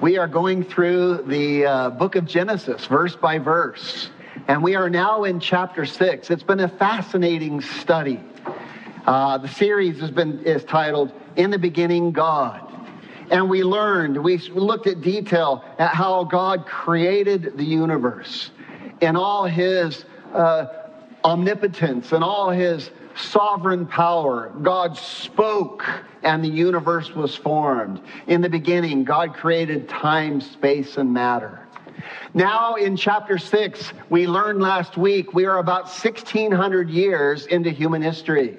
We are going through the uh, book of Genesis, verse by verse, and we are now in chapter six. It's been a fascinating study. Uh, the series has been is titled "In the Beginning, God," and we learned, we looked at detail at how God created the universe in all His uh, omnipotence and all His sovereign power. God spoke and the universe was formed. In the beginning, God created time, space, and matter. Now, in chapter 6, we learned last week we are about 1,600 years into human history.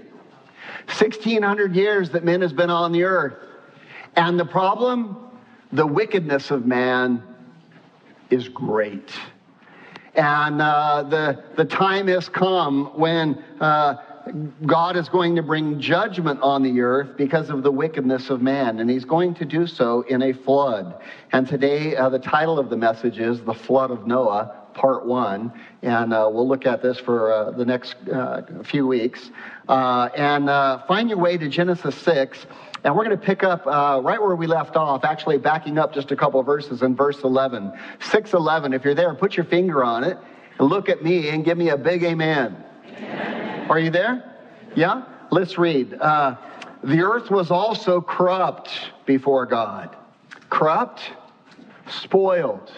1,600 years that man has been on the earth. And the problem? The wickedness of man is great. And uh, the, the time has come when uh, God is going to bring judgment on the earth because of the wickedness of man, and he's going to do so in a flood. And today, uh, the title of the message is The Flood of Noah, Part One, and uh, we'll look at this for uh, the next uh, few weeks. Uh, and uh, find your way to Genesis 6. And we're going to pick up right where we left off, actually backing up just a couple verses in verse 11. 611, if you're there, put your finger on it and look at me and give me a big amen. Are you there? Yeah? Let's read. Uh, the earth was also corrupt before God. Corrupt, spoiled,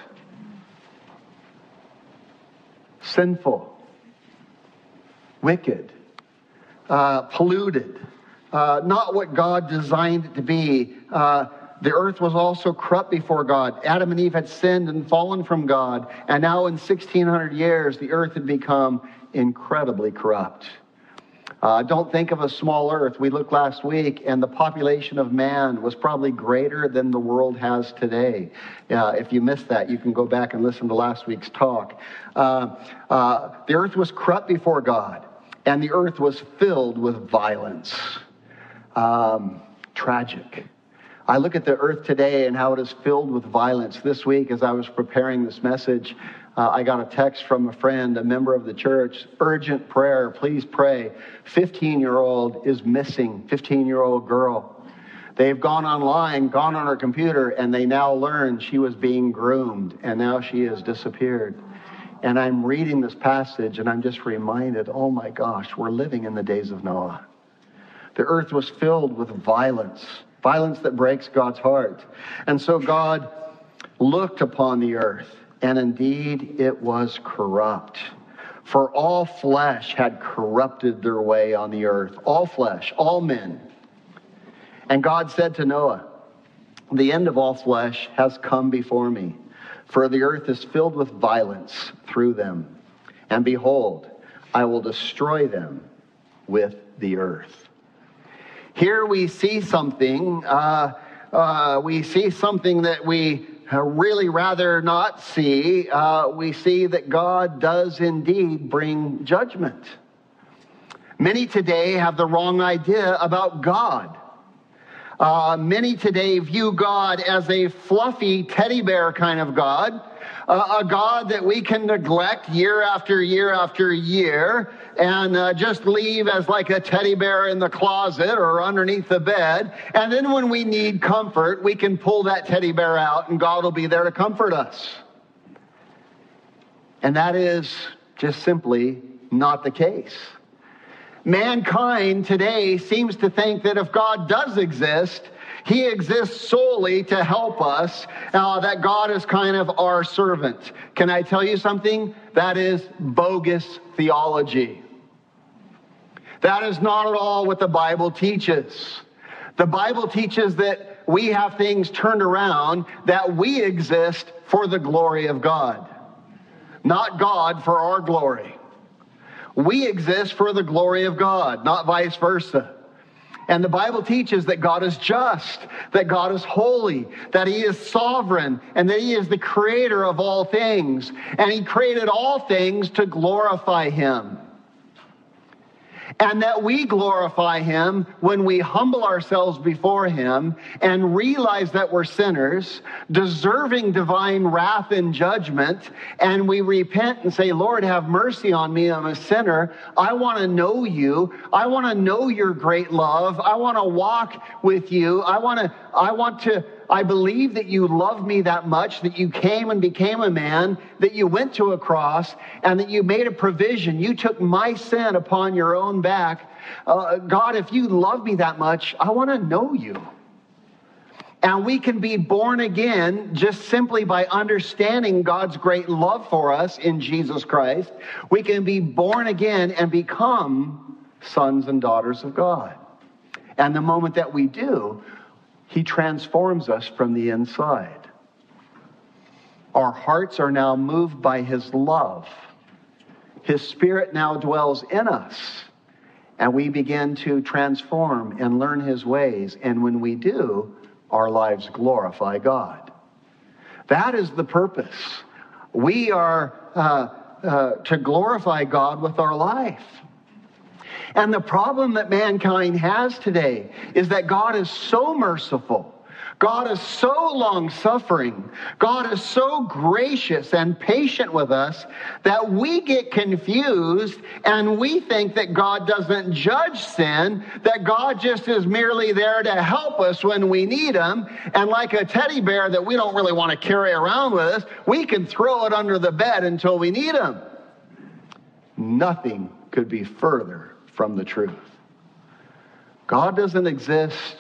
sinful, wicked, uh, polluted, uh, not what God designed it to be. Uh, the earth was also corrupt before God. Adam and Eve had sinned and fallen from God. And now, in 1600 years, the earth had become incredibly corrupt. Uh, don't think of a small earth. We looked last week, and the population of man was probably greater than the world has today. Uh, if you missed that, you can go back and listen to last week's talk. Uh, uh the earth was corrupt before God, and the earth was filled with violence. Um, tragic. I look at the earth today and how it is filled with violence. This week, as I was preparing this message, uh, I got a text from a friend, a member of the church, urgent prayer, please pray. 15 year old is missing, 15 year old girl. They've gone online, gone on her computer, and they now learn she was being groomed, and now she has disappeared. And I'm reading this passage, and I'm just reminded oh my gosh, we're living in the days of Noah. The earth was filled with violence, violence that breaks God's heart. And so God looked upon the earth and indeed it was corrupt. For all flesh had corrupted their way on the earth. All flesh, all men. And God said to Noah, The end of all flesh has come before me, for the earth is filled with violence through them. And behold, I will destroy them with the earth. Here we see something. Uh, uh, we see something that we uh, really rather not see, uh, we see that God does indeed bring judgment. Many today have the wrong idea about God. Uh, many today view God as a fluffy teddy bear kind of God uh, a God that we can neglect year after year after year and uh, just leave as like a teddy bear in the closet or underneath the bed. And then when we need comfort, we can pull that teddy bear out and God will be there to comfort us. And that is just simply not the case. Mankind today seems to think that if God does exist, he exists solely to help us, uh, that God is kind of our servant. Can I tell you something? That is bogus theology. That is not at all what the Bible teaches. The Bible teaches that we have things turned around, that we exist for the glory of God, not God for our glory. We exist for the glory of God, not vice versa. And the Bible teaches that God is just, that God is holy, that He is sovereign, and that He is the creator of all things. And He created all things to glorify Him and that we glorify him when we humble ourselves before him and realize that we're sinners, deserving divine wrath and judgment, and we repent and say, Lord, have mercy on me. I'm a sinner. I want to know you. I want to know your great love. I want to walk with you. I want to, I want to, I believe that you love me that much, that you came and became a man, that you went to a cross, and that you made a provision. You took my sin upon your own back. Uh, God, if you love me that much, I want to know you. And we can be born again just simply by understanding God's great love for us in Jesus Christ. We can be born again and become sons and daughters of God. And the moment that we do, he transforms us from the inside. Our hearts are now moved by His love. His Spirit now dwells in us, and we begin to transform and learn His ways. And when we do, our lives glorify God. That is the purpose. We are uh, uh, to glorify God with our life. And the problem that mankind has today is that God is so merciful. God is so long suffering. God is so gracious and patient with us that we get confused and we think that God doesn't judge sin, that God just is merely there to help us when we need Him. And like a teddy bear that we don't really want to carry around with us, we can throw it under the bed until we need Him. Nothing could be further from the truth. God doesn't exist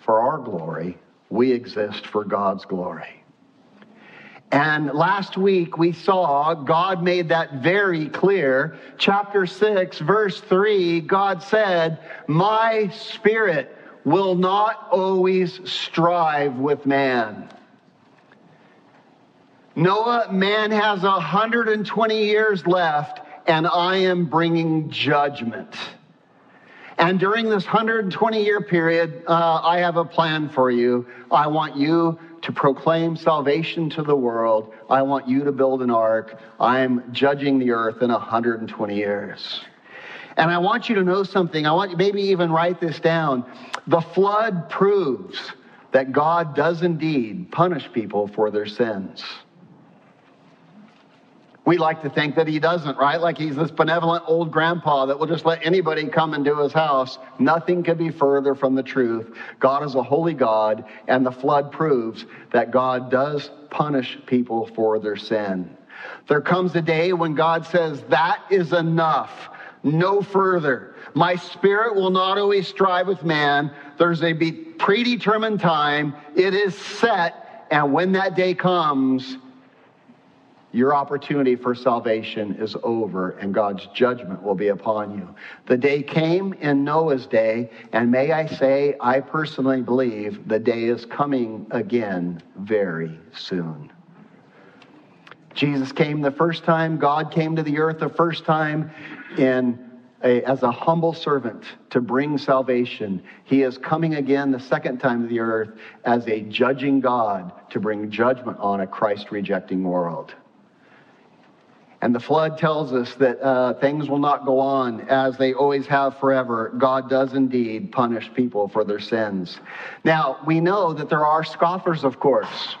for our glory, we exist for God's glory. And last week we saw God made that very clear. Chapter 6, verse 3, God said, My spirit will not always strive with man. Noah, man has 120 years left and I am bringing judgment. And during this 120 year period, uh, I have a plan for you. I want you to proclaim salvation to the world. I want you to build an ark. I'm judging the earth in 120 years. And I want you to know something. I want you maybe even write this down. The flood proves that God does indeed punish people for their sins. We like to think that he doesn't, right? Like he's this benevolent old grandpa that will just let anybody come into his house. Nothing could be further from the truth. God is a holy God, and the flood proves that God does punish people for their sin. There comes a day when God says, That is enough. No further. My spirit will not always strive with man. There's a predetermined time. It is set. And when that day comes, your opportunity for salvation is over and God's judgment will be upon you. The day came in Noah's day, and may I say, I personally believe the day is coming again very soon. Jesus came the first time, God came to the earth the first time in a, as a humble servant to bring salvation. He is coming again the second time to the earth as a judging God to bring judgment on a Christ rejecting world. And the flood tells us that uh, things will not go on as they always have forever. God does indeed punish people for their sins. Now, we know that there are scoffers, of course,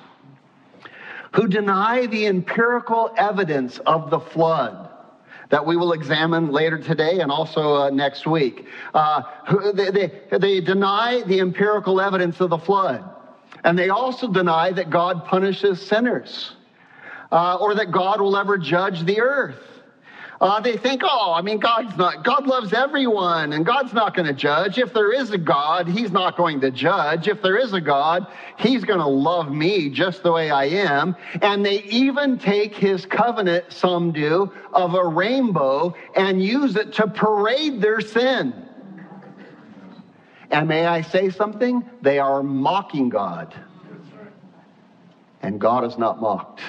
who deny the empirical evidence of the flood that we will examine later today and also uh, next week. Uh, they, they, they deny the empirical evidence of the flood. And they also deny that God punishes sinners uh, or that God will ever judge the earth. Uh, they think, oh, I mean, God's not, God loves everyone and God's not going to judge. If there is a God, He's not going to judge. If there is a God, He's going to love me just the way I am. And they even take His covenant, some do, of a rainbow and use it to parade their sin. And may I say something? They are mocking God. And God is not mocked.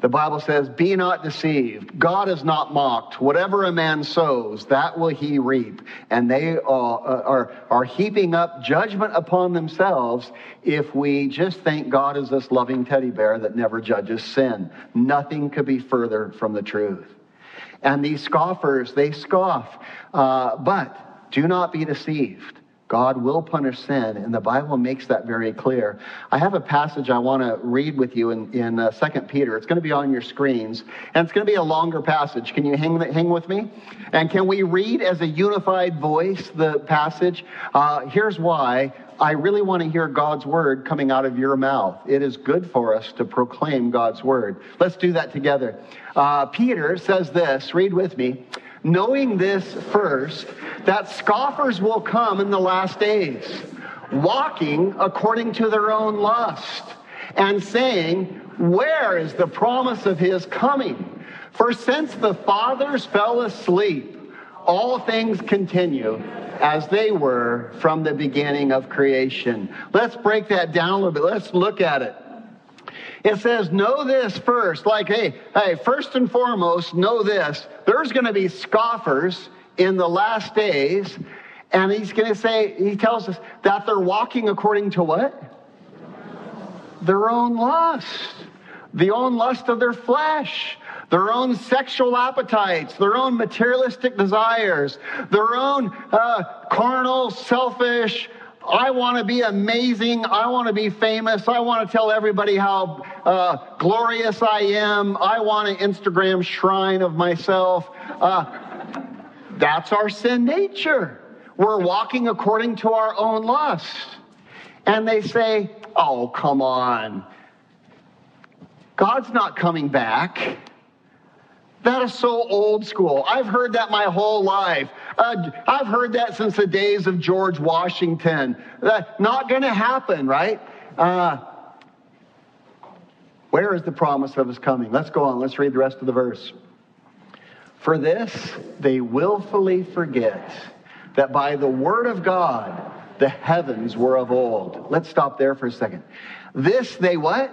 The Bible says, Be not deceived. God is not mocked. Whatever a man sows, that will he reap. And they are, are, are heaping up judgment upon themselves if we just think God is this loving teddy bear that never judges sin. Nothing could be further from the truth. And these scoffers, they scoff. Uh, but do not be deceived. God will punish sin, and the Bible makes that very clear. I have a passage I want to read with you in, in uh, 2 Peter. It's going to be on your screens, and it's going to be a longer passage. Can you hang, hang with me? And can we read as a unified voice the passage? Uh, here's why. I really want to hear God's word coming out of your mouth. It is good for us to proclaim God's word. Let's do that together. Uh, Peter says this, read with me knowing this first, that scoffers will come in the last days, walking according to their own lust, and saying, Where is the promise of his coming? For since the fathers fell asleep, all things continue as they were from the beginning of creation. Let's break that down a little bit. Let's look at it. It says, know this first. Like, hey, hey, first and foremost, know this. There's going to be scoffers in the last days. And he's going to say, he tells us that they're walking according to what? Their own lust. The own lust of their flesh their own sexual appetites, their own materialistic desires, their own uh, carnal, selfish, I want to be amazing. I want to be famous. I want to tell everybody how uh, glorious I am. I want an Instagram shrine of myself. Uh, that's our sin nature. We're walking according to our own lust. And they say, oh, come on. God's not coming back. That is so old school. I've heard that my whole life. Uh, I've heard that since the days of George Washington. That not going to happen, right? Uh, where is the promise of his coming? Let's go on. Let's read the rest of the verse. For this they willfully forget that by the word of God the heavens were of old. Let's stop there for a second. This they what?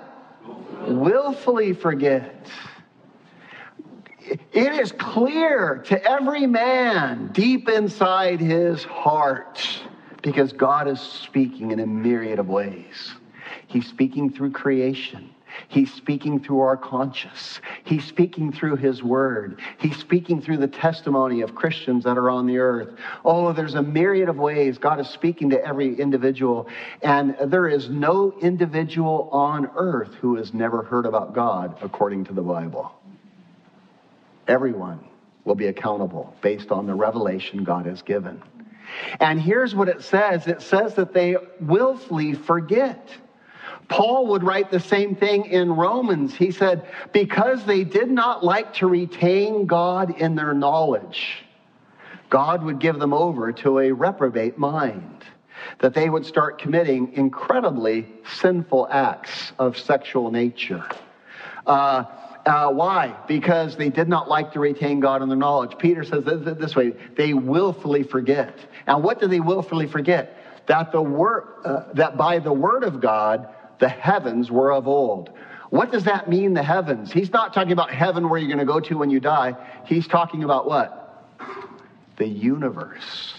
Willfully forget it is clear to every man deep inside his heart because God is speaking in a myriad of ways. He's speaking through creation. He's speaking through our conscience. He's speaking through His Word. He's speaking through the testimony of Christians that are on the earth. Oh, there's a myriad of ways God is speaking to every individual. And there is no individual on earth who has never heard about God according to the Bible. Everyone will be accountable based on the revelation God has given. And here's what it says it says that they willfully forget. Paul would write the same thing in Romans. He said, because they did not like to retain God in their knowledge, God would give them over to a reprobate mind, that they would start committing incredibly sinful acts of sexual nature. Uh, uh, why? Because they did not like to retain God in their knowledge. Peter says this way they willfully forget. And what do they willfully forget? That, the word, uh, that by the word of God, the heavens were of old. What does that mean, the heavens? He's not talking about heaven where you're going to go to when you die. He's talking about what? The universe.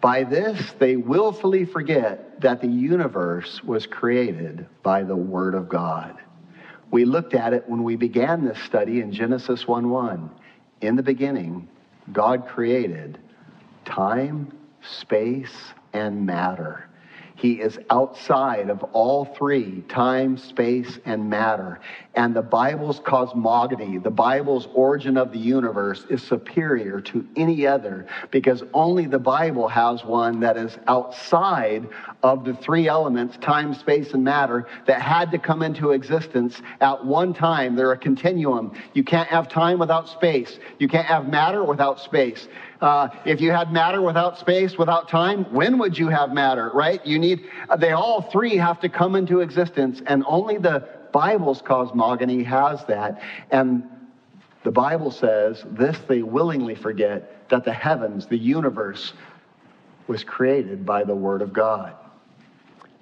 By this, they willfully forget that the universe was created by the Word of God. We looked at it when we began this study in Genesis 1 1. In the beginning, God created time, space, and matter. He is outside of all three time, space, and matter. And the Bible's cosmogony, the Bible's origin of the universe, is superior to any other because only the Bible has one that is outside of the three elements time, space, and matter that had to come into existence at one time. They're a continuum. You can't have time without space, you can't have matter without space. Uh, if you had matter without space, without time, when would you have matter, right? You need, they all three have to come into existence, and only the Bible's cosmogony has that. And the Bible says, this they willingly forget, that the heavens, the universe, was created by the Word of God.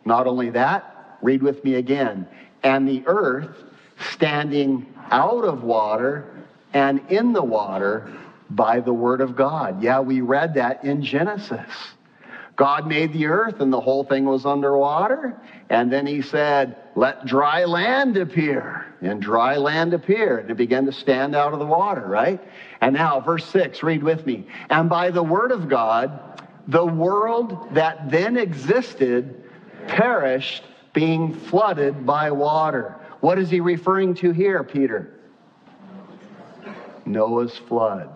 Not only that, read with me again. And the earth standing out of water and in the water by the word of God. Yeah, we read that in Genesis. God made the earth and the whole thing was underwater. And then he said, let dry land appear. And dry land appeared and it began to stand out of the water, right? And now, verse 6, read with me. And by the word of God, the world that then existed perished, being flooded by water. What is he referring to here, Peter? Noah's flood.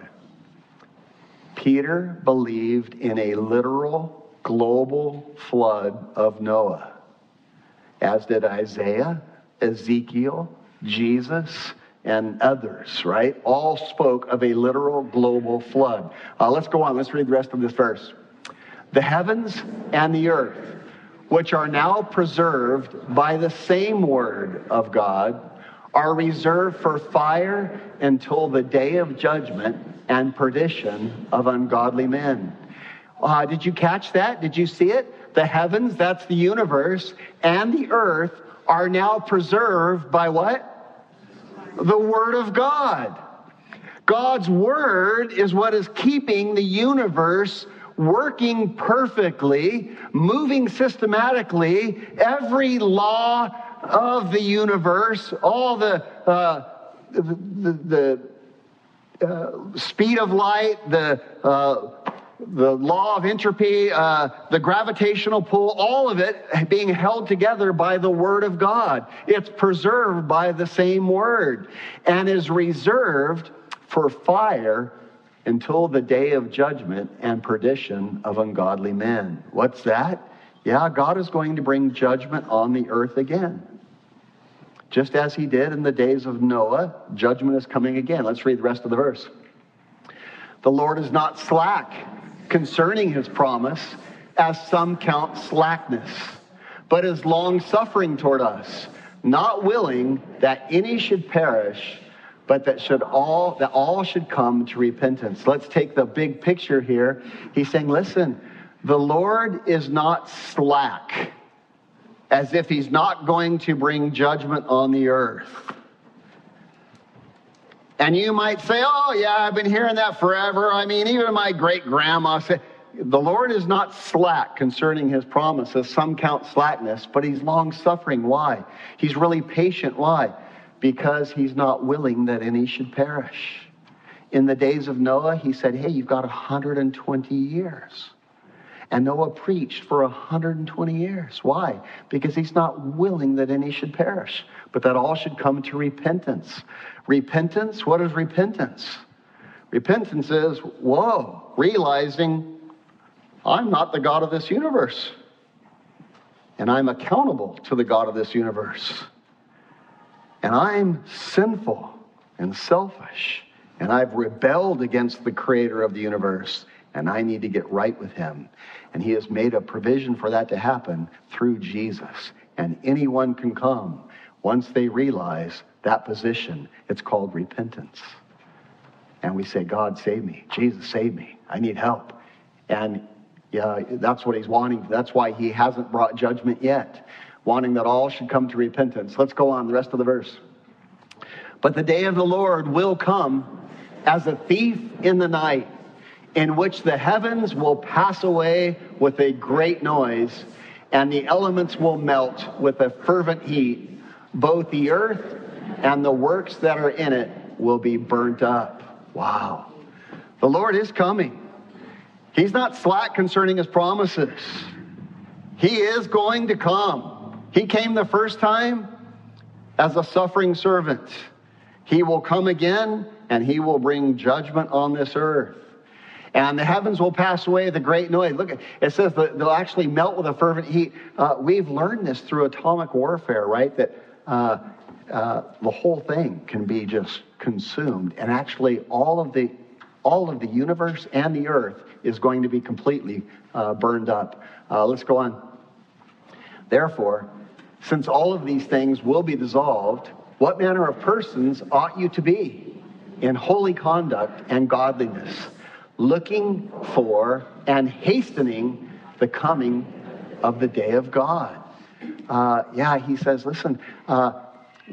Peter believed in a literal global flood of Noah, as did Isaiah, Ezekiel, Jesus, and others, right? All spoke of a literal global flood. Uh, let's go on. Let's read the rest of this verse. The heavens and the earth, which are now preserved by the same word of God, are reserved for fire until the day of judgment and perdition of ungodly men. Uh, did you catch that? Did you see it? The heavens, that's the universe, and the earth are now preserved by what? The Word of God. God's Word is what is keeping the universe working perfectly, moving systematically. Every law of the universe, all the, uh, the, the, the uh, speed of light, the, uh, the law of entropy, uh, the gravitational pull, all of it being held together by the Word of God. It's preserved by the same Word and is reserved for fire until the day of judgment and perdition of ungodly men. What's that? Yeah, God is going to bring judgment on the earth again. Just as he did in the days of Noah, judgment is coming again. Let's read the rest of the verse. The Lord is not slack concerning his promise, as some count slackness, but is long suffering toward us, not willing that any should perish, but that should all that all should come to repentance. Let's take the big picture here. He's saying, listen, the Lord is not slack as if he's not going to bring judgment on the earth. And you might say, oh, yeah, I've been hearing that forever. I mean, even my great grandma said, the Lord is not slack concerning his promises. Some count slackness, but he's long suffering. Why? He's really patient. Why? Because he's not willing that any should perish. In the days of Noah, he said, hey, you've got 120 years. And Noah preached for 120 years. Why? Because he's not willing that any should perish, but that all should come to repentance. Repentance, what is repentance? Repentance is, whoa, realizing I'm not the God of this universe. And I'm accountable to the God of this universe. And I'm sinful and selfish. And I've rebelled against the creator of the universe. And I need to get right with him. And he has made a provision for that to happen through Jesus. And anyone can come once they realize that position. It's called repentance. And we say, God, save me. Jesus, save me. I need help. And yeah, that's what he's wanting. That's why he hasn't brought judgment yet, wanting that all should come to repentance. Let's go on, the rest of the verse. But the day of the Lord will come as a thief in the night in which the heavens will pass away with a great noise, and the elements will melt with a fervent heat. Both the earth and the works that are in it will be burnt up. Wow. The Lord is coming. He's not slack concerning his promises. He is going to come. He came the first time as a suffering servant. He will come again and he will bring judgment on this earth and the heavens will pass away the great noise. Look, it says they'll actually melt with a fervent heat. Uh, we've learned this through atomic warfare, right? That uh, uh, the whole thing can be just consumed, and actually all of the all of the universe and the earth is going to be completely uh, burned up. Uh, let's go on. Therefore, since all of these things will be dissolved, what manner of persons ought you to be in holy conduct and godliness? Looking for and hastening the coming of the day of God. Uh, yeah, he says, listen, uh,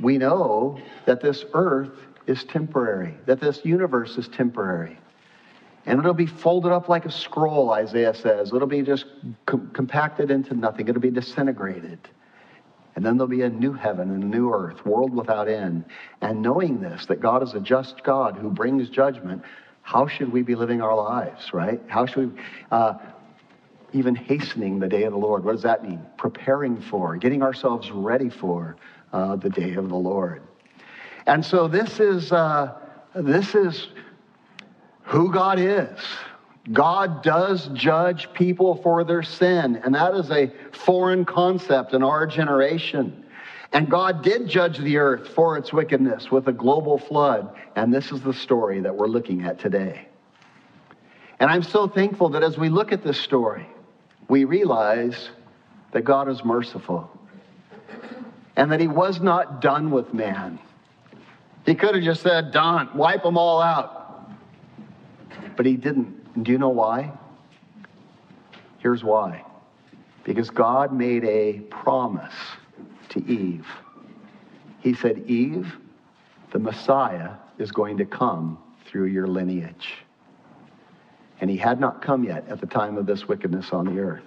we know that this earth is temporary, that this universe is temporary. And it'll be folded up like a scroll, Isaiah says. It'll be just com- compacted into nothing, it'll be disintegrated. And then there'll be a new heaven and a new earth, world without end. And knowing this, that God is a just God who brings judgment, how should we be living our lives, right? How should we, uh, even hastening the day of the Lord? What does that mean? Preparing for, getting ourselves ready for uh, the day of the Lord. And so this is, uh, this is who God is. God does judge people for their sin, and that is a foreign concept in our generation. And God did judge the earth for its wickedness with a global flood, and this is the story that we're looking at today. And I'm so thankful that as we look at this story, we realize that God is merciful and that He was not done with man. He could have just said, Done, wipe them all out. But He didn't. Do you know why? Here's why. Because God made a promise to Eve. He said, Eve, the Messiah is going to come through your lineage. And he had not come yet at the time of this wickedness on the earth.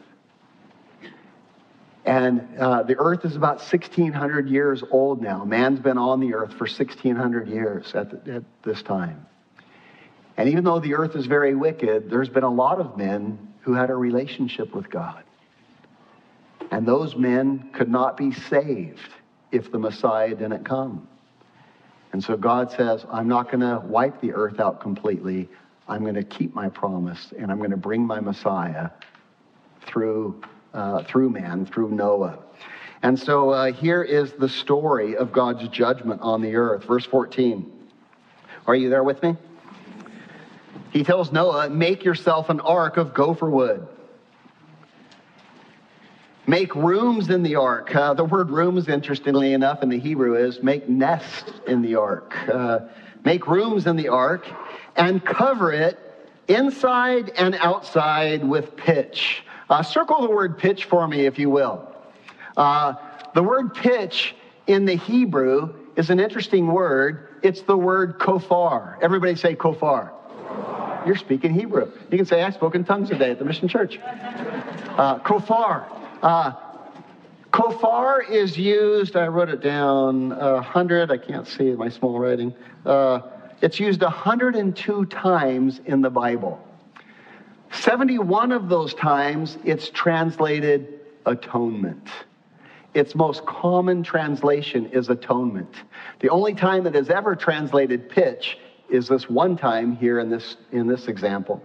And uh, the earth is about 1,600 years old now. Man's been on the earth for 1,600 years at, the, at this time. And even though the earth is very wicked, there's been a lot of men who had a relationship with God. And those men could not be saved if the Messiah didn't come. And so God says, I'm not going to wipe the earth out completely. I'm going to keep my promise, and I'm going to bring my Messiah through, uh, through man, through Noah. And so uh, here is the story of God's judgment on the earth. Verse 14. Are you there with me? He tells Noah, Make yourself an ark of gopher wood. Make rooms in the ark. Uh, the word rooms, interestingly enough, in the Hebrew is make nests in the ark. Uh, make rooms in the ark and cover it inside and outside with pitch. Uh, circle the word pitch for me, if you will. Uh, the word pitch in the Hebrew is an interesting word. It's the word kofar. Everybody say kofar. You're speaking Hebrew. You can say, I spoke in tongues today at the Mission Church. Uh, kofar. Uh, kofar is used, I wrote it down, uh, 100, I can't see my small writing. Uh, it's used 102 times in the Bible. 71 of those times, it's translated atonement. Its most common translation is atonement. The only time that is ever translated pitch is this one time here in this, in this example.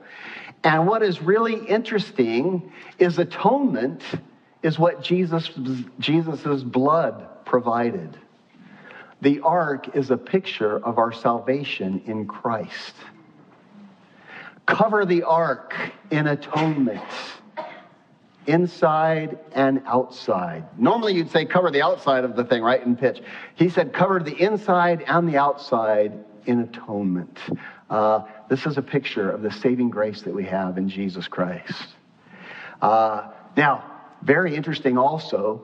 And what is really interesting is atonement is what Jesus, Jesus's blood provided. The ark is a picture of our salvation in Christ. Cover the ark in atonement, inside and outside. Normally you'd say cover the outside of the thing, right, in pitch. He said cover the inside and the outside in atonement. Uh, this is a picture of the saving grace that we have in Jesus Christ. Uh, now, very interesting also,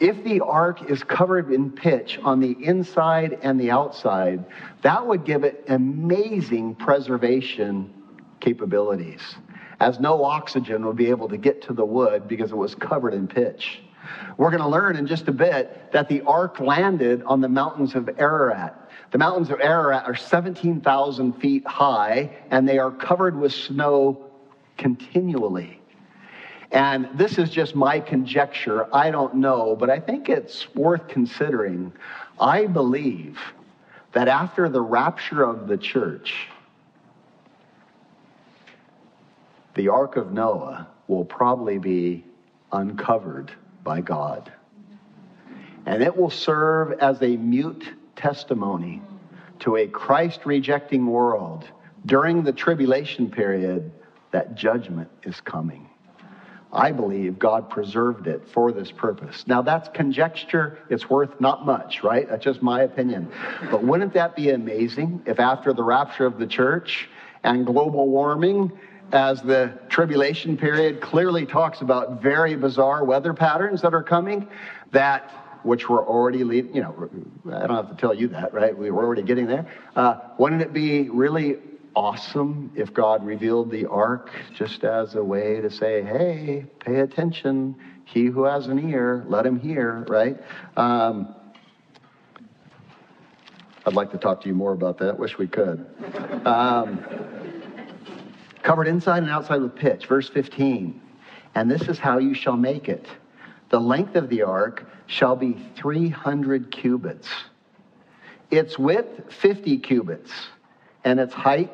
if the ark is covered in pitch on the inside and the outside, that would give it amazing preservation capabilities, as no oxygen would be able to get to the wood because it was covered in pitch. We're going to learn in just a bit that the ark landed on the mountains of Ararat. The mountains of Ararat are 17,000 feet high, and they are covered with snow continually. And this is just my conjecture. I don't know, but I think it's worth considering. I believe that after the rapture of the church, the Ark of Noah will probably be uncovered by God. And it will serve as a mute testimony to a Christ rejecting world during the tribulation period that judgment is coming. I believe God preserved it for this purpose. Now, that's conjecture. It's worth not much, right? That's just my opinion. But wouldn't that be amazing if, after the rapture of the church and global warming, as the tribulation period clearly talks about very bizarre weather patterns that are coming, that which we're already leading, you know, I don't have to tell you that, right? We were already getting there. Uh, wouldn't it be really awesome if God revealed the ark just as a way to say, hey, pay attention. He who has an ear, let him hear, right? Um, I'd like to talk to you more about that. Wish we could. Um, covered inside and outside with pitch. Verse 15. And this is how you shall make it. The length of the ark shall be 300 cubits, its width 50 cubits, and its height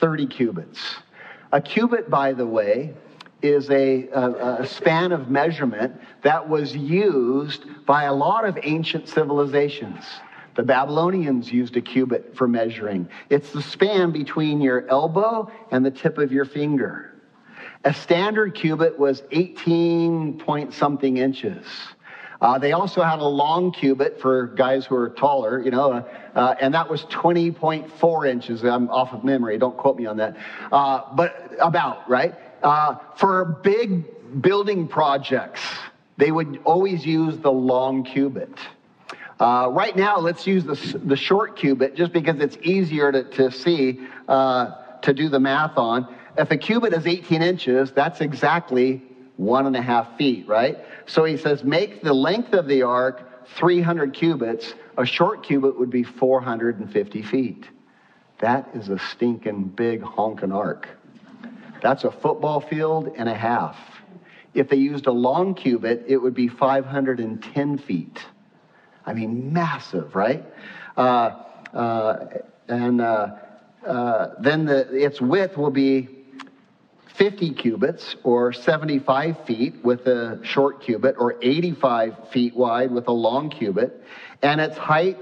30 cubits. A cubit, by the way, is a, a, a, span of measurement that was used by a lot of ancient civilizations. The Babylonians used a cubit for measuring. It's the span between your elbow and the tip of your finger. A standard cubit was 18 point something inches. Uh, they also had a long cubit for guys who are taller, you know, uh, uh, and that was 20.4 inches. I'm off of memory, don't quote me on that. Uh, but about, right? Uh, for big building projects, they would always use the long cubit. Uh, right now, let's use the, the short cubit just because it's easier to, to see, uh, to do the math on. If a cubit is 18 inches, that's exactly one and a half feet, right? So he says, make the length of the ark 300 cubits. A short cubit would be 450 feet. That is a stinking big honking ark. That's a football field and a half. If they used a long cubit, it would be 510 feet. I mean, massive, right? Uh, uh, and uh, uh, then the, its width will be 50 cubits or 75 feet with a short cubit or 85 feet wide with a long cubit. And its height,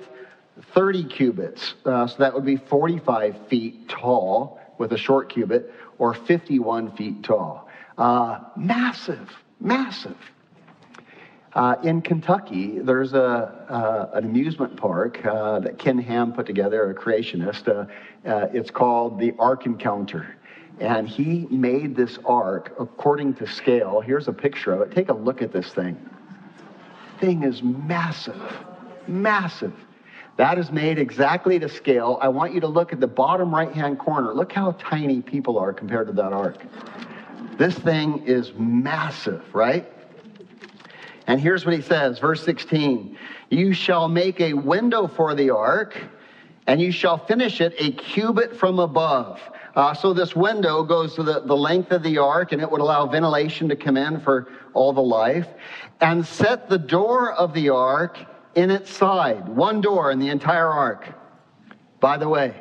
30 cubits. Uh, so that would be 45 feet tall with a short cubit or 51 feet tall. Uh, massive, massive. Uh, in Kentucky, there's a, uh, an amusement park uh, that Ken Ham put together, a creationist. Uh, it's called the Ark Encounter. And he made this ark according to scale. Here's a picture of it. Take a look at this thing. Thing is massive, massive. That is made exactly to scale. I want you to look at the bottom right hand corner. Look how tiny people are compared to that ark. This thing is massive, right? And here's what he says, verse 16 You shall make a window for the ark, and you shall finish it a cubit from above. Uh, so this window goes to the, the length of the ark, and it would allow ventilation to come in for all the life. And set the door of the ark in its side, one door in the entire ark. By the way,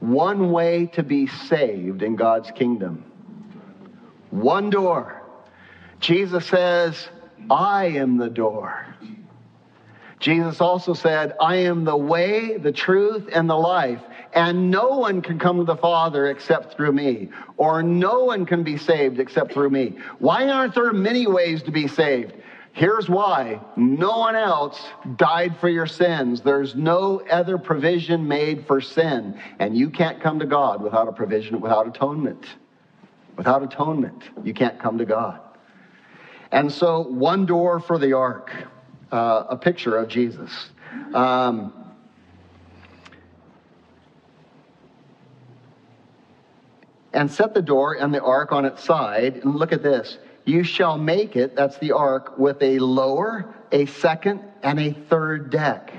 one way to be saved in God's kingdom. One door. Jesus says, I am the door. Jesus also said, I am the way, the truth, and the life. And no one can come to the Father except through me, or no one can be saved except through me. Why aren't there many ways to be saved? Here's why no one else died for your sins. There's no other provision made for sin. And you can't come to God without a provision, without atonement. Without atonement, you can't come to God. And so, one door for the ark, uh, a picture of Jesus. Um, and set the door and the ark on its side. And look at this. You shall make it, that's the ark, with a lower, a second, and a third deck.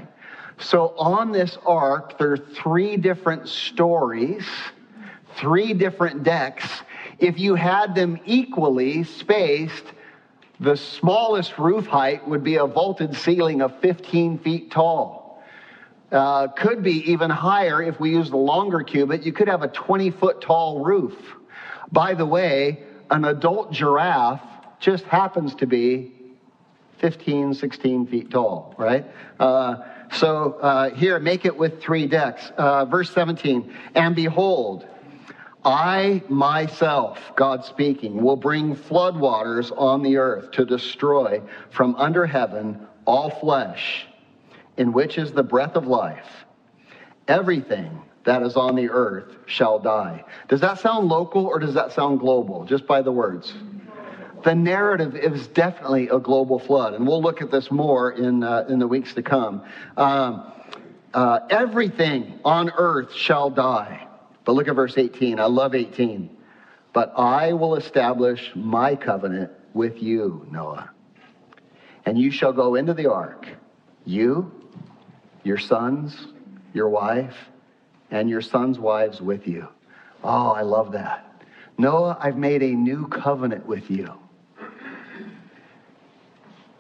So on this ark, there are three different stories, three different decks. If you had them equally spaced, the smallest roof height would be a vaulted ceiling of 15 feet tall. Uh, could be even higher if we use the longer cubit. You could have a 20 foot tall roof. By the way, an adult giraffe just happens to be 15, 16 feet tall, right? Uh, so uh, here, make it with three decks. Uh, verse 17, and behold, I myself, God speaking, will bring floodwaters on the earth to destroy from under heaven all flesh, in which is the breath of life. Everything that is on the earth shall die. Does that sound local or does that sound global, just by the words? the narrative is definitely a global flood, and we'll look at this more in, uh, in the weeks to come. Um, uh, everything on earth shall die. But look at verse 18. I love 18. But I will establish my covenant with you, Noah. And you shall go into the ark, you, your sons, your wife, and your sons' wives with you. Oh, I love that. Noah, I've made a new covenant with you.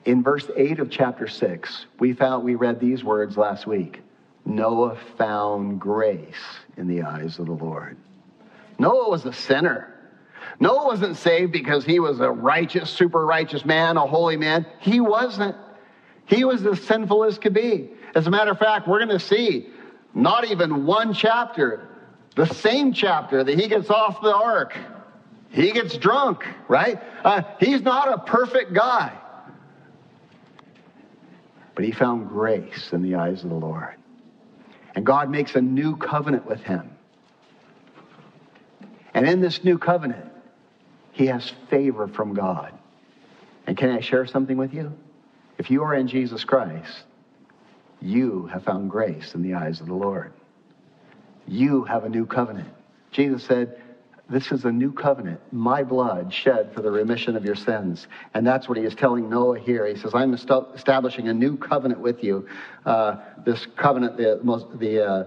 In verse 8 of chapter 6, we found we read these words last week. Noah found grace in the eyes of the Lord. Noah was a sinner. Noah wasn't saved because he was a righteous, super righteous man, a holy man. He wasn't. He was as sinful as could be. As a matter of fact, we're going to see not even one chapter, the same chapter that he gets off the ark. He gets drunk, right? Uh, he's not a perfect guy. But he found grace in the eyes of the Lord. And God makes a new covenant with him. And in this new covenant, he has favor from God. And can I share something with you? If you are in Jesus Christ, you have found grace in the eyes of the Lord. You have a new covenant. Jesus said, This is a new covenant, my blood shed for the remission of your sins. And that's what he is telling Noah here. He says, I'm establishing a new covenant with you. Uh, this covenant, the, most, the uh,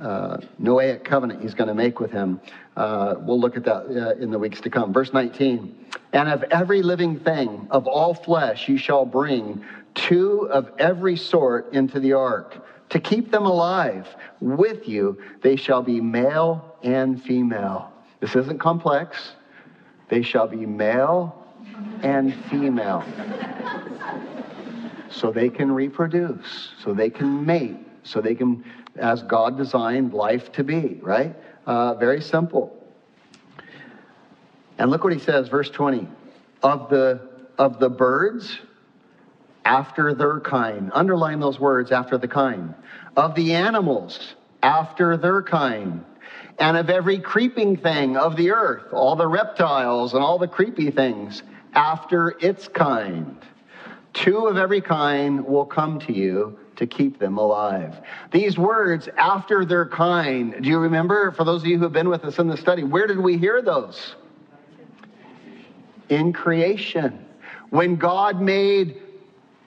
uh, Noahic covenant he's going to make with him. Uh, we'll look at that uh, in the weeks to come. Verse 19 And of every living thing, of all flesh, you shall bring two of every sort into the ark. To keep them alive with you, they shall be male and female. This isn't complex. They shall be male and female. So they can reproduce, so they can mate, so they can, as God designed life to be, right? Uh, very simple. And look what he says, verse 20. Of the, of the birds, after their kind. Underline those words, after the kind. Of the animals, after their kind. And of every creeping thing of the earth, all the reptiles and all the creepy things, after its kind. Two of every kind will come to you to keep them alive. These words, after their kind, do you remember, for those of you who have been with us in the study, where did we hear those? In creation. When God made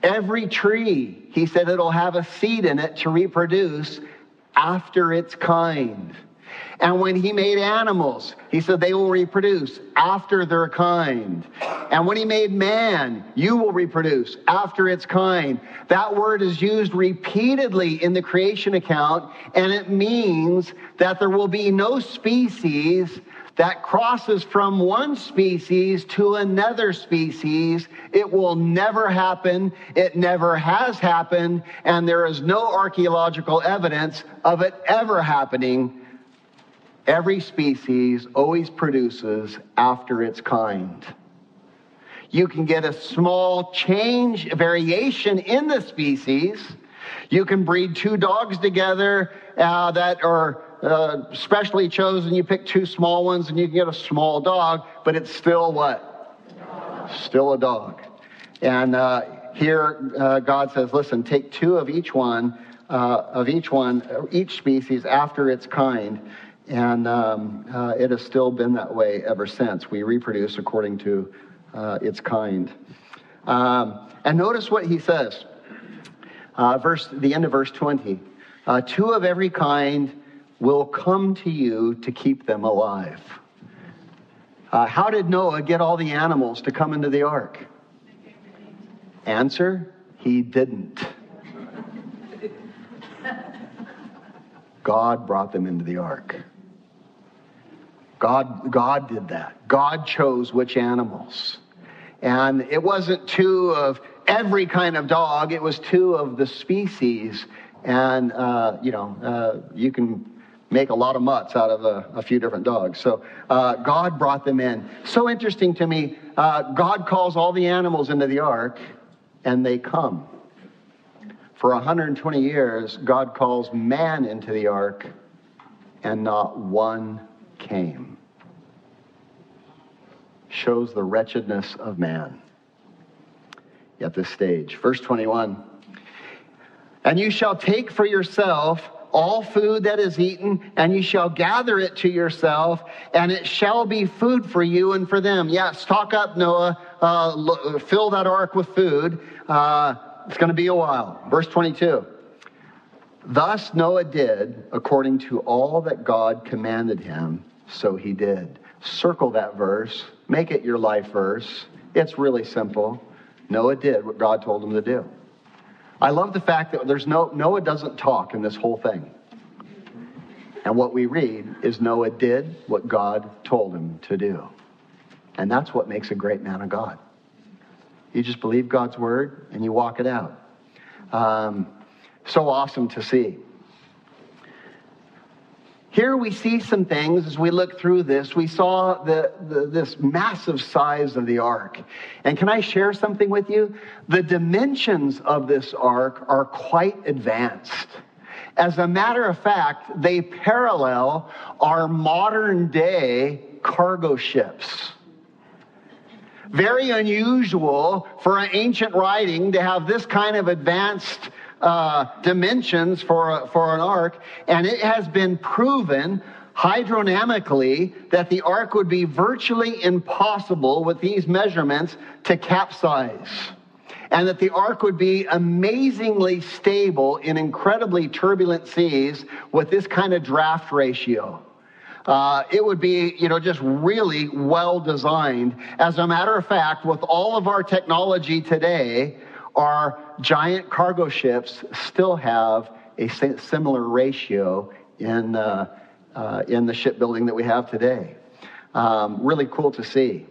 every tree, He said it'll have a seed in it to reproduce after its kind. And when he made animals, he said they will reproduce after their kind. And when he made man, you will reproduce after its kind. That word is used repeatedly in the creation account, and it means that there will be no species that crosses from one species to another species. It will never happen. It never has happened. And there is no archaeological evidence of it ever happening Every species always produces after its kind. You can get a small change, variation in the species. You can breed two dogs together uh, that are uh, specially chosen. You pick two small ones and you can get a small dog, but it's still what? Still a dog. And uh, here uh, God says, listen, take two of each one, uh, of each one, each species after its kind and um, uh, it has still been that way ever since. We reproduce according to its kind. Um, and notice what he says. Verse, the end of verse 20. Uh, two of every kind will come to you to keep them alive. Uh, how did Noah get all the animals to come into the ark? Answer, he didn't. God brought them into the ark. God, God did that. God chose which animals. And it wasn't two of every kind of dog, it was two of the species. And, uh, you know, uh, you can make a lot of mutts out of a, a few different dogs. So uh, God brought them in. So interesting to me, uh, God calls all the animals into the ark, and they come. For 120 years, God calls man into the ark, and not one came. shows the wretchedness of man at this stage. Verse 21 And you shall take for yourself all food that is eaten, and you shall gather it to yourself, and it shall be food for you and for them. Yeah, stock up, Noah. Uh, fill that ark with food. Uh, it's going to be a while. Verse 22. Thus Noah did according to all that God commanded him, so he did. Circle that verse, make it your life verse. It's really simple. Noah did what God told him to do. I love the fact that there's no Noah doesn't talk in this whole thing. And what we read is Noah did what God told him to do. And that's what makes a great man of God. You just believe God's word and you walk it out. Um, so awesome to see. Here we see some things as we look through this. We saw the, the, this massive size of the ark. And can I share something with you? The dimensions of this ark are quite advanced. As a matter of fact, they parallel our modern day cargo ships. Very unusual for an ancient writing to have this kind of advanced uh, dimensions for, for an ark, and it has been proven hydrodynamically that the ark would be virtually impossible with these measurements to capsize. And that the ark would be amazingly stable in incredibly turbulent seas with this kind of draft ratio. Uh, it would be, you know, just really well designed. As a matter of fact, with all of our technology today, our giant cargo ships still have a similar ratio in, uh, uh, in the shipbuilding that we have today. Um, really cool to see.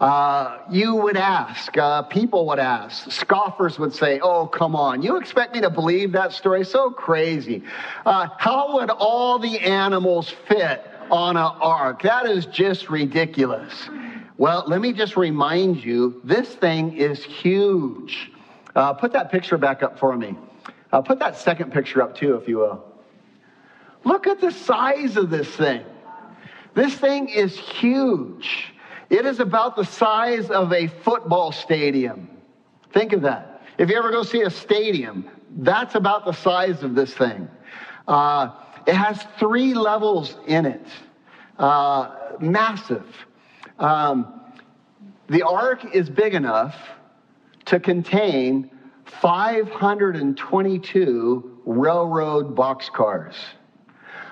Uh, you would ask, uh, people would ask, scoffers would say, Oh, come on, you expect me to believe that story? So crazy. Uh, how would all the animals fit on an ark? That is just ridiculous. Well, let me just remind you this thing is huge. Uh, put that picture back up for me. Uh, put that second picture up too, if you will. Look at the size of this thing. This thing is huge. It is about the size of a football stadium. Think of that. If you ever go see a stadium, that's about the size of this thing. Uh, it has three levels in it, uh, massive. Um, the ark is big enough to contain 522 railroad boxcars.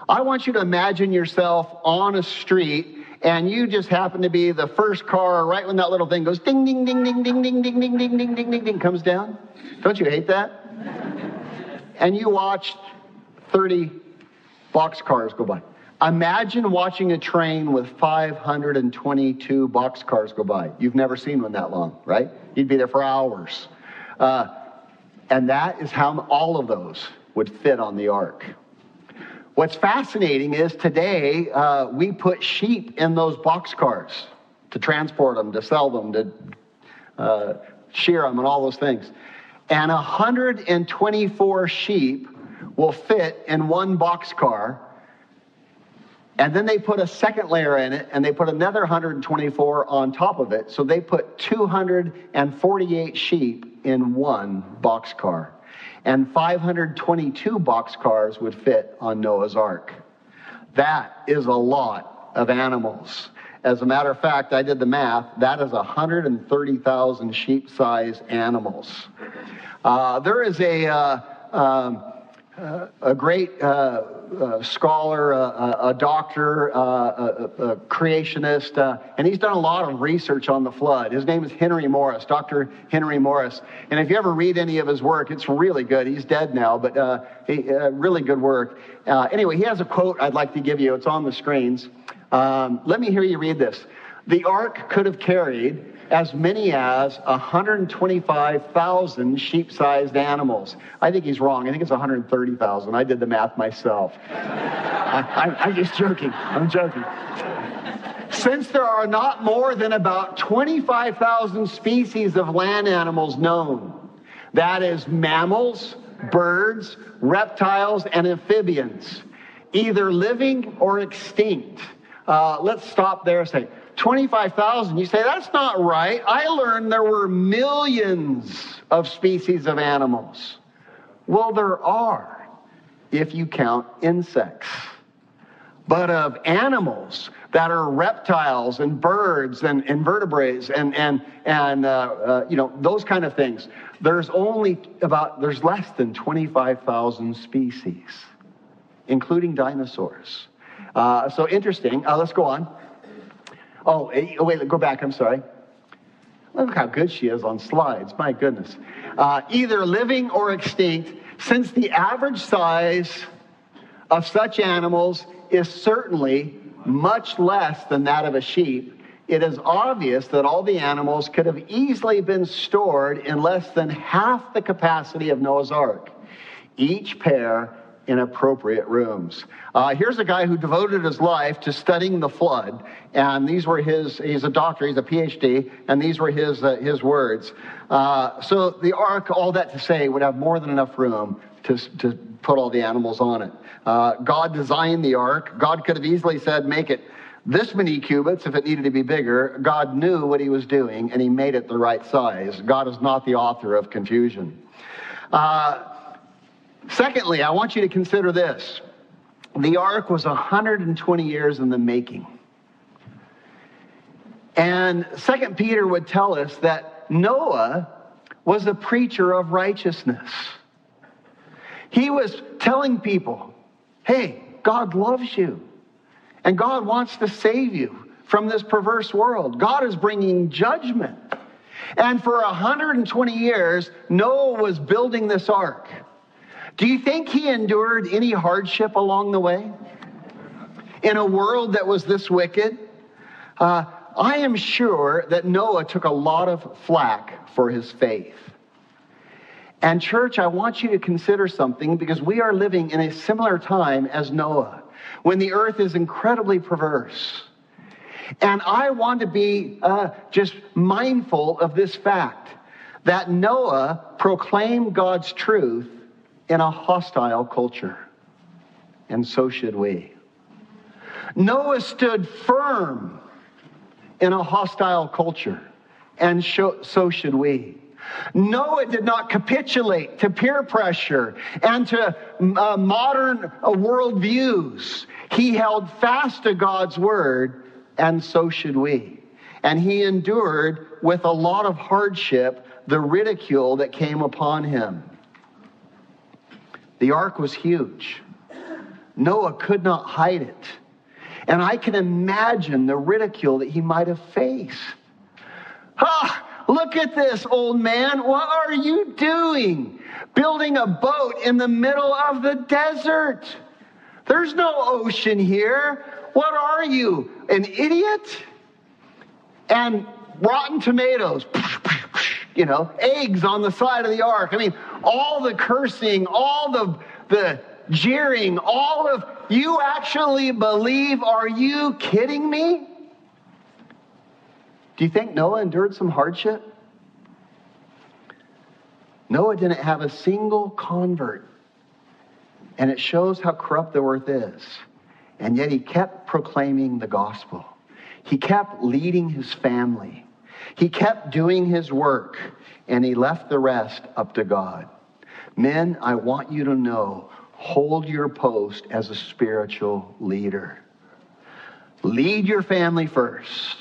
I want you to imagine yourself on a street and you just happen to be the first car right when that little thing goes ding, ding, ding, ding, ding, ding, ding, ding, ding, ding, ding, ding, ding, comes down. Don't you hate that? And you watch 30 boxcars go by. Imagine watching a train with 522 boxcars go by. You've never seen one that long, right? You'd be there for hours. Uh, and that is how all of those would fit on the ark. What's fascinating is today uh, we put sheep in those boxcars to transport them, to sell them, to uh, shear them, and all those things. And 124 sheep will fit in one boxcar and then they put a second layer in it and they put another 124 on top of it. So they put 248 sheep in one boxcar. And 522 boxcars would fit on Noah's Ark. That is a lot of animals. As a matter of fact, I did the math. That is 130,000 sheep size animals. Uh, there is a. Uh, um, uh, a great uh, uh, scholar, a doctor, uh, a, creationist, uh, and he's done a lot of research on the flood. His name is Henry Morris, Dr. Henry Morris. And if you ever read any of his work, it's really good. He's dead now, but uh, he, really good work. anyway, he has a quote I'd like to give you. It's on the screens. Um, let me hear you read this. The ark could have carried as many as 125,000 sheep sized animals. I think he's wrong. I think it's 130,000. I did the math myself. I, am just joking. I'm joking. Since there are not more than about 25,000 species of land animals known, that is, mammals, birds, reptiles, and amphibians, either living or extinct. Uh, let's stop there say 25,000. You say, that's not right. I learned there were millions of species of animals. Well, there are, if you count insects. But of animals that are reptiles and birds and invertebrates and, and, and uh, uh, you know, those kind of things, there's only about, there's less than 25,000 species, including dinosaurs. Uh, so interesting. Uh, let's go on. Oh, eh, oh, wait, go back. I'm sorry. Look how good she is on slides. My goodness. Uh, either living or extinct, since the average size of such animals is certainly much less than that of a sheep, it is obvious that all the animals could have easily been stored in less than half the capacity of Noah's Ark. Each pair in appropriate rooms. Uh, here's a guy who devoted his life to studying the flood, and these were his. He's a doctor, he's a PhD, and these were his uh, his words. Uh, so the ark, all that to say, would have more than enough room to to put all the animals on it. Uh, God designed the ark. God could have easily said, "Make it." This many cubits, if it needed to be bigger, God knew what he was doing and he made it the right size. God is not the author of confusion. Uh, Secondly, I want you to consider this the ark was 120 years in the making. And Second Peter would tell us that Noah was a preacher of righteousness. He was telling people, hey, God loves you, and God wants to save you from this perverse world. God is bringing judgment. And for 120 years, Noah was building this ark. Do you think he endured any hardship along the way? In a world that was this wicked? Uh, I am sure that Noah took a lot of flack for his faith. And, church, I want you to consider something because we are living in a similar time as Noah, when the earth is incredibly perverse. And I want to be uh, just mindful of this fact that Noah proclaimed God's truth in a hostile culture. And so should we. Noah stood firm in a hostile culture, and so should we. Noah did not capitulate to peer pressure and to uh, modern uh, worldviews. He held fast to God's word, and so should we. And he endured with a lot of hardship the ridicule that came upon him. The ark was huge. Noah could not hide it. And I can imagine the ridicule that he might have faced. Ah, look at this, old man. What are you doing? Building a boat in the middle of the desert. There's no ocean here. What are you, an idiot? And rotten tomatoes you know, eggs on the side of the ark. I mean, all the cursing, all the, the jeering, all of you actually believe, are you kidding me? Do you think Noah endured some hardship? Noah didn't have a single convert. And it shows how corrupt the earth is. And yet he kept proclaiming the gospel. He kept leading his family. He kept doing his work and he left the rest up to God. Men, I want you to know hold your post as a spiritual leader. Lead your family first.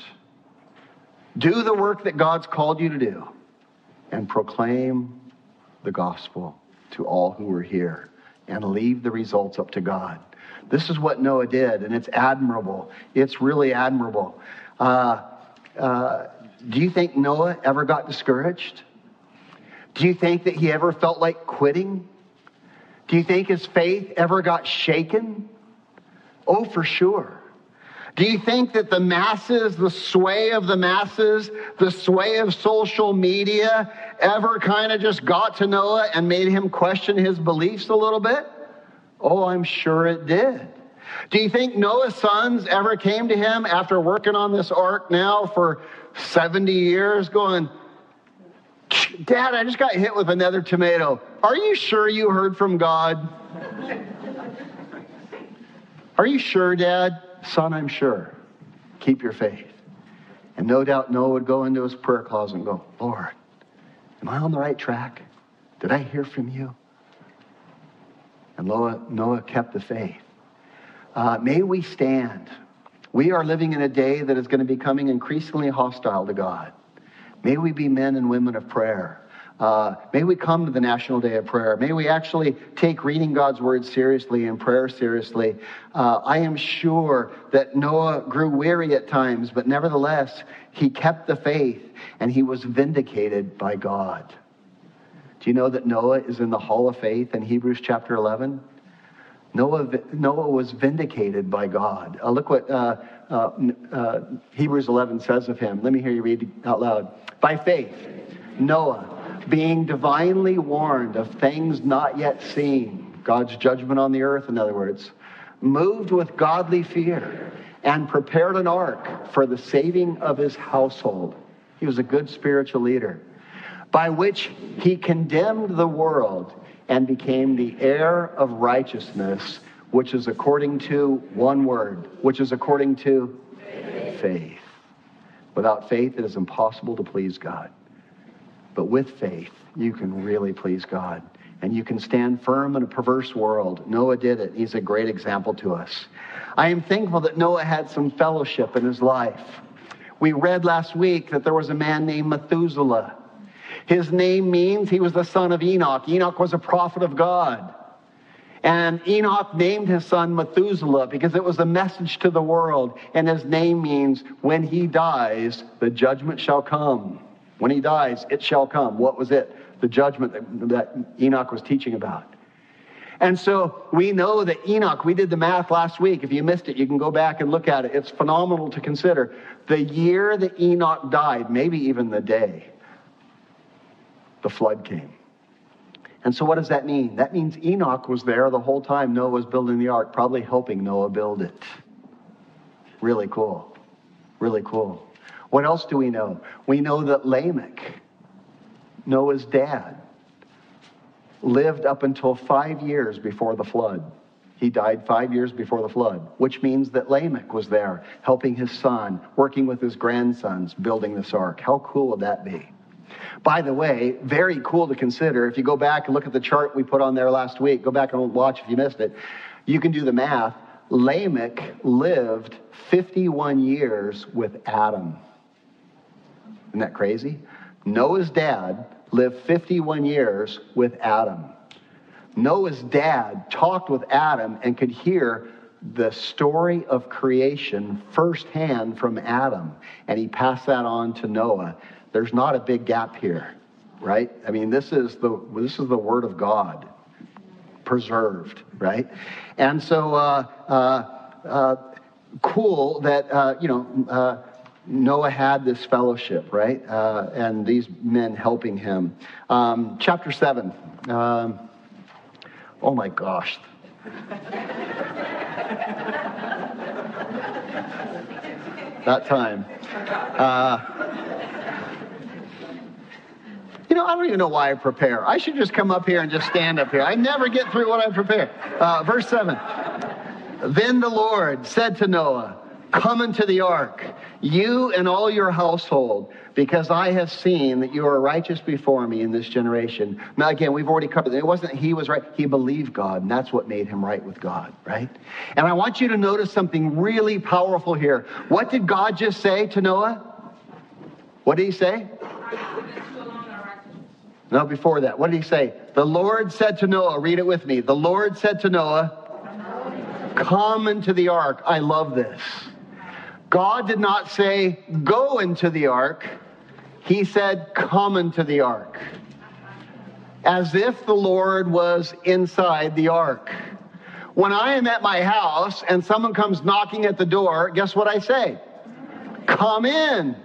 Do the work that God's called you to do and proclaim the gospel to all who are here and leave the results up to God. This is what Noah did, and it's admirable. It's really admirable. Uh, uh, do you think Noah ever got discouraged? Do you think that he ever felt like quitting? Do you think his faith ever got shaken? Oh, for sure. Do you think that the masses, the sway of the masses, the sway of social media ever kind of just got to Noah and made him question his beliefs a little bit? Oh, I'm sure it did. Do you think Noah's sons ever came to him after working on this ark now for 70 years going, Dad, I just got hit with another tomato. Are you sure you heard from God? Are you sure, Dad? Son, I'm sure. Keep your faith. And no doubt Noah would go into his prayer closet and go, Lord, am I on the right track? Did I hear from you? And Noah, Noah kept the faith. Uh, may we stand. We are living in a day that is going to be becoming increasingly hostile to God. May we be men and women of prayer. Uh, may we come to the National Day of Prayer. May we actually take reading God's Word seriously and prayer seriously. Uh, I am sure that Noah grew weary at times, but nevertheless, he kept the faith and he was vindicated by God. Do you know that Noah is in the Hall of Faith in Hebrews chapter 11? Noah, Noah was vindicated by God. Uh, look what uh, uh, uh, Hebrews 11 says of him. Let me hear you read out loud. By faith, Noah, being divinely warned of things not yet seen, God's judgment on the earth, in other words, moved with godly fear and prepared an ark for the saving of his household. He was a good spiritual leader, by which he condemned the world and became the heir of righteousness, which is according to one word, which is according to faith. faith. Without faith, it is impossible to please God. But with faith, you can really please God. And you can stand firm in a perverse world. Noah did it. He's a great example to us. I am thankful that Noah had some fellowship in his life. We read last week that there was a man named Methuselah. His name means he was the son of Enoch. Enoch was a prophet of God. And Enoch named his son Methuselah because it was a message to the world. And his name means when he dies, the judgment shall come. When he dies, it shall come. What was it? The judgment that, that Enoch was teaching about. And so we know that Enoch, we did the math last week. If you missed it, you can go back and look at it. It's phenomenal to consider. The year that Enoch died, maybe even the day, the flood came. And so, what does that mean? That means Enoch was there the whole time Noah was building the ark, probably helping Noah build it. Really cool. Really cool. What else do we know? We know that Lamech, Noah's dad, lived up until five years before the flood. He died five years before the flood, which means that Lamech was there helping his son, working with his grandsons, building this ark. How cool would that be? By the way, very cool to consider. If you go back and look at the chart we put on there last week, go back and watch if you missed it. You can do the math. Lamech lived 51 years with Adam. Isn't that crazy? Noah's dad lived 51 years with Adam. Noah's dad talked with Adam and could hear the story of creation firsthand from Adam, and he passed that on to Noah. There's not a big gap here, right? I mean, this is the this is the word of God, preserved, right? And so, uh, uh, uh, cool that uh, you know uh, Noah had this fellowship, right? Uh, and these men helping him. Um, chapter 7. Um, oh my gosh. that time. You know, I don't even know why I prepare. I should just come up here and just stand up here. I never get through what I prepare. Uh, verse 7. Then the Lord said to Noah, Come into the ark, you and all your household, because I have seen that you are righteous before me in this generation. Now, again, we've already covered it. It wasn't he was right, he believed God, and that's what made him right with God, right? And I want you to notice something really powerful here. What did God just say to Noah? What did he say? No, before that. What did he say? The Lord said to Noah, read it with me. The Lord said to Noah, Come into the ark. I love this. God did not say, go into the ark. He said, come into the ark. As if the Lord was inside the ark. When I am at my house and someone comes knocking at the door, guess what I say? Come in.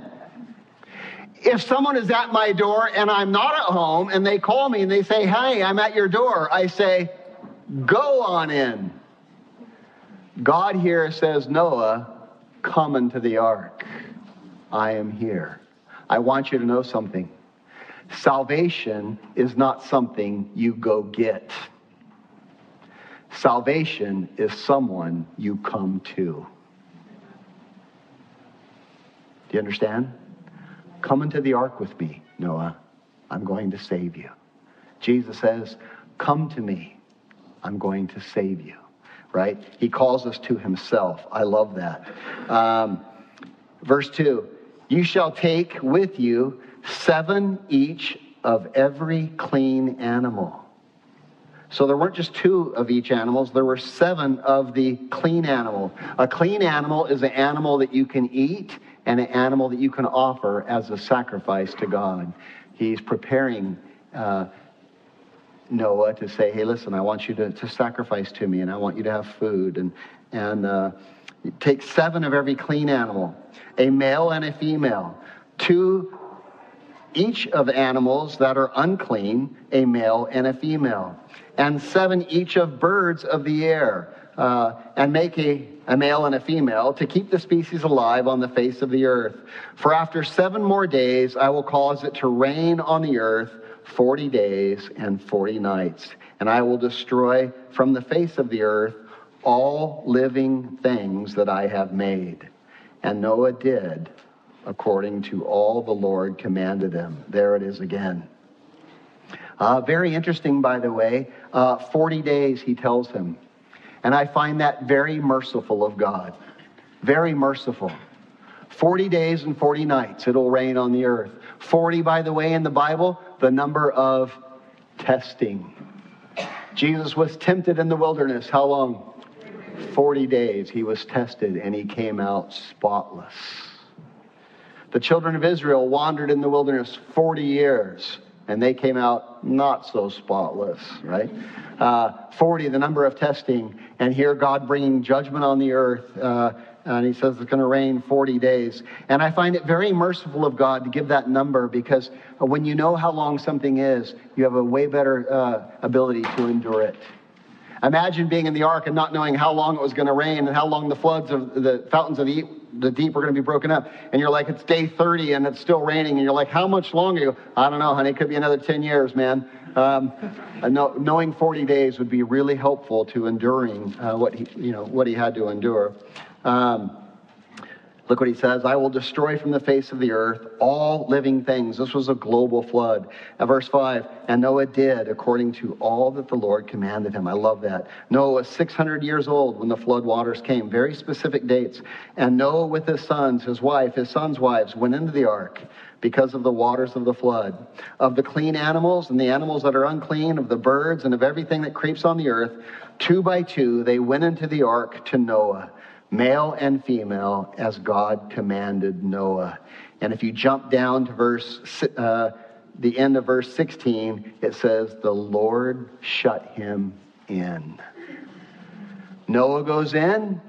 If someone is at my door and I'm not at home and they call me and they say, Hey, I'm at your door, I say, Go on in. God here says, Noah, Come into the ark. I am here. I want you to know something. Salvation is not something you go get. Salvation is someone you come to. Do you understand? Come into the ark with me, Noah. I'm going to save you. Jesus says, Come to me. I'm going to save you. Right? He calls us to himself. I love that. Um, verse 2 You shall take with you seven each of every clean animal. So there weren't just two of each animals, there were seven of the clean animal. A clean animal is an animal that you can eat and an animal that you can offer as a sacrifice to God. He's preparing uh, Noah to say, hey, listen, I want you to, to sacrifice to me and I want you to have food. And, and uh, take seven of every clean animal, a male and a female, two each of animals that are unclean, a male and a female, and seven each of birds of the air, uh, and make a, a male and a female to keep the species alive on the face of the earth. For after seven more days, I will cause it to rain on the earth 40 days and 40 nights, and I will destroy from the face of the earth all living things that I have made. And Noah did according to all the Lord commanded him. There it is again. Uh, very interesting, by the way. Uh, 40 days, he tells him. And I find that very merciful of God. Very merciful. 40 days and 40 nights it'll rain on the earth. 40, by the way, in the Bible, the number of testing. Jesus was tempted in the wilderness. How long? 40 days. He was tested and he came out spotless. The children of Israel wandered in the wilderness 40 years and they came out not so spotless, right? Uh, 40, the number of testing, and here God bringing judgment on the earth. Uh, and he says it's going to rain 40 days. And I find it very merciful of God to give that number because when you know how long something is, you have a way better uh, ability to endure it. Imagine being in the ark and not knowing how long it was going to rain and how long the floods of the fountains of the, the deep are going to be broken up. And you're like, it's day 30 and it's still raining. And you're like, how much longer? You I don't know, honey. It could be another 10 years, man. Um, know, knowing 40 days would be really helpful to enduring uh, what he, you know, what he had to endure. Um, Look what he says I will destroy from the face of the earth all living things. This was a global flood. At verse 5, and Noah did according to all that the Lord commanded him. I love that. Noah was 600 years old when the flood waters came, very specific dates. And Noah with his sons, his wife, his sons' wives went into the ark because of the waters of the flood. Of the clean animals and the animals that are unclean, of the birds and of everything that creeps on the earth, two by two they went into the ark to Noah male and female, as God commanded Noah. And if you jump down to verse, uh, the end of verse 16, it says, The Lord shut him in. Noah goes in,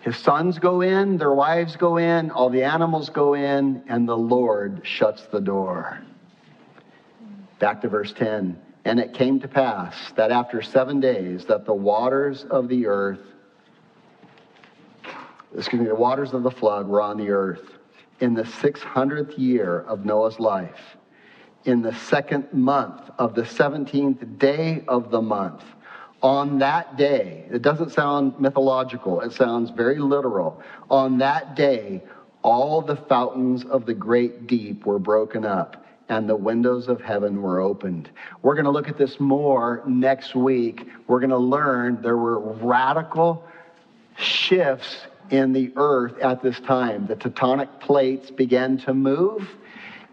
his sons go in, their wives go in, all the animals go in, and the Lord shuts the door. Back to verse 10. And it came to pass that after seven days that the waters of the earth excuse me, the waters of the flood were on the earth. In the 600th year of Noah's life, in the second month of the 17th day of the month, on that day, it doesn't sound mythological, it sounds very literal. On that day, all the fountains of the great deep were broken up and the windows of heaven were opened. We're going to look at this more next week. We're going to learn there were radical shifts in the earth at this time. The tectonic plates began to move,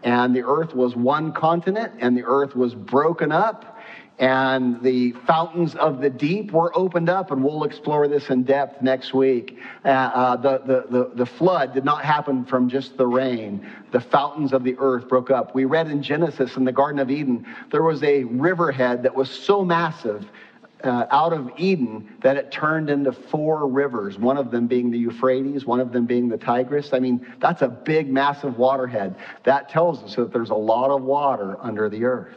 and the earth was one continent, and the earth was broken up, and the fountains of the deep were opened up, and we'll explore this in depth next week. Uh, uh, the, the, the, the flood did not happen from just the rain, the fountains of the earth broke up. We read in Genesis in the Garden of Eden, there was a riverhead that was so massive uh, out of Eden that it turned into four rivers, one of them being the Euphrates, one of them being the Tigris. I mean, that's a big, massive waterhead. That tells us that there's a lot of water under the earth.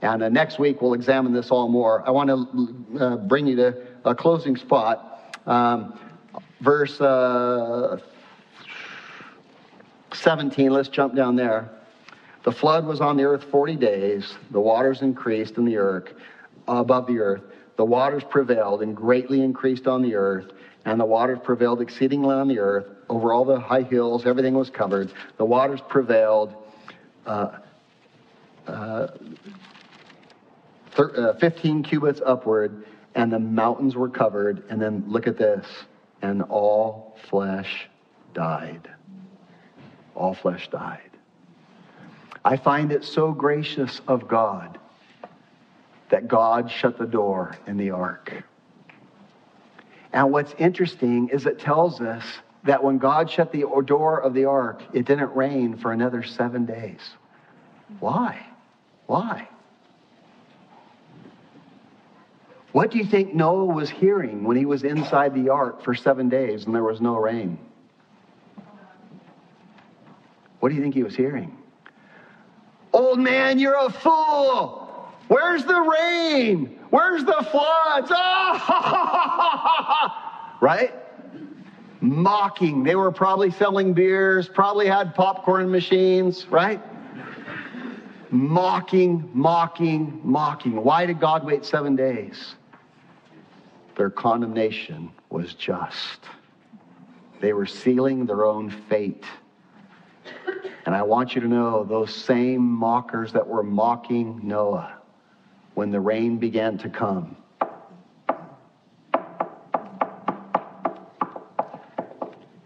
And uh, next week, we'll examine this all more. I want to uh, bring you to a closing spot. Um, verse uh, 17, let's jump down there. The flood was on the earth 40 days, the waters increased in the earth above the earth. the waters prevailed and greatly increased on the earth, and the waters prevailed exceedingly on the earth. Over all the high hills, everything was covered. The waters prevailed. Uh, uh, thir- uh, 15 cubits upward, and the mountains were covered. And then look at this, and all flesh died. All flesh died. I find it so gracious of God that God shut the door in the ark. And what's interesting is it tells us that when God shut the door of the ark, it didn't rain for another seven days. Why? Why? What do you think Noah was hearing when he was inside the ark for seven days and there was no rain? What do you think he was hearing? Old man, you're a fool. Where's the rain? Where's the floods? Ah! right? Mocking. They were probably selling beers, probably had popcorn machines, right? Mocking, mocking, mocking. Why did God wait seven days? Their condemnation was just. They were sealing their own fate. And I want you to know those same mockers that were mocking Noah when the rain began to come.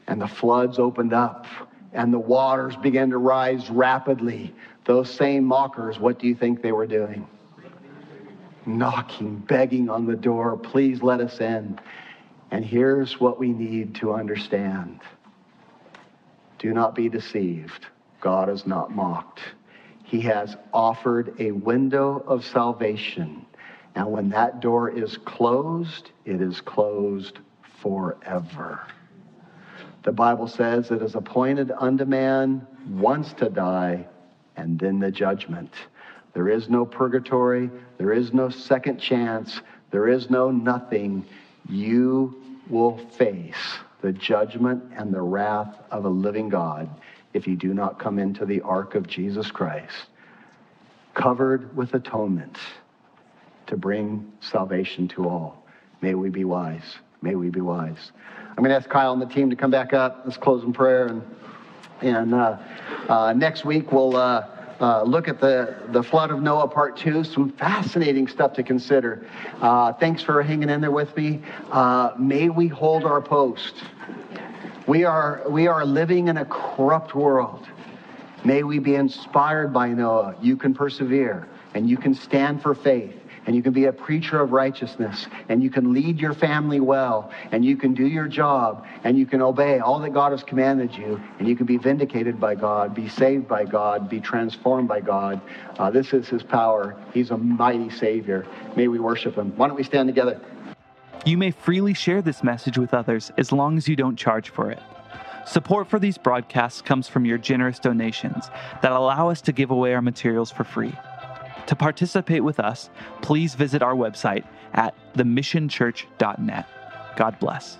And the floods opened up and the waters began to rise rapidly. Those same mockers, what do you think they were doing? Knocking, begging on the door, please let us in. And here's what we need to understand do not be deceived. God is not mocked. He has offered a window of salvation. And when that door is closed, it is closed forever. The Bible says it is appointed unto man once to die and then the judgment. There is no purgatory. There is no second chance. There is no nothing. You will face the judgment and the wrath of a living God if you do not come into the ark of Jesus Christ, covered with atonement to bring salvation to all. May we be wise. May we be wise. I'm going to ask Kyle and the team to come back up. Let's close in prayer. And, and uh, uh, next week, we'll uh, uh look at the, the flood of Noah, part two. Some fascinating stuff to consider. Uh, thanks for hanging in there with me. Uh, may we hold our post. We are, we are living in a corrupt world. May we be inspired by Noah. You can persevere and you can stand for faith and you can be a preacher of righteousness and you can lead your family well and you can do your job and you can obey all that God has commanded you and you can be vindicated by God, be saved by God, be transformed by God. Uh, this is his power. He's a mighty Savior. May we worship him. Why don't we stand together? You may freely share this message with others as long as you don't charge for it. Support for these broadcasts comes from your generous donations that allow us to give away our materials for free. To participate with us, please visit our website at themissionchurch.net. God bless.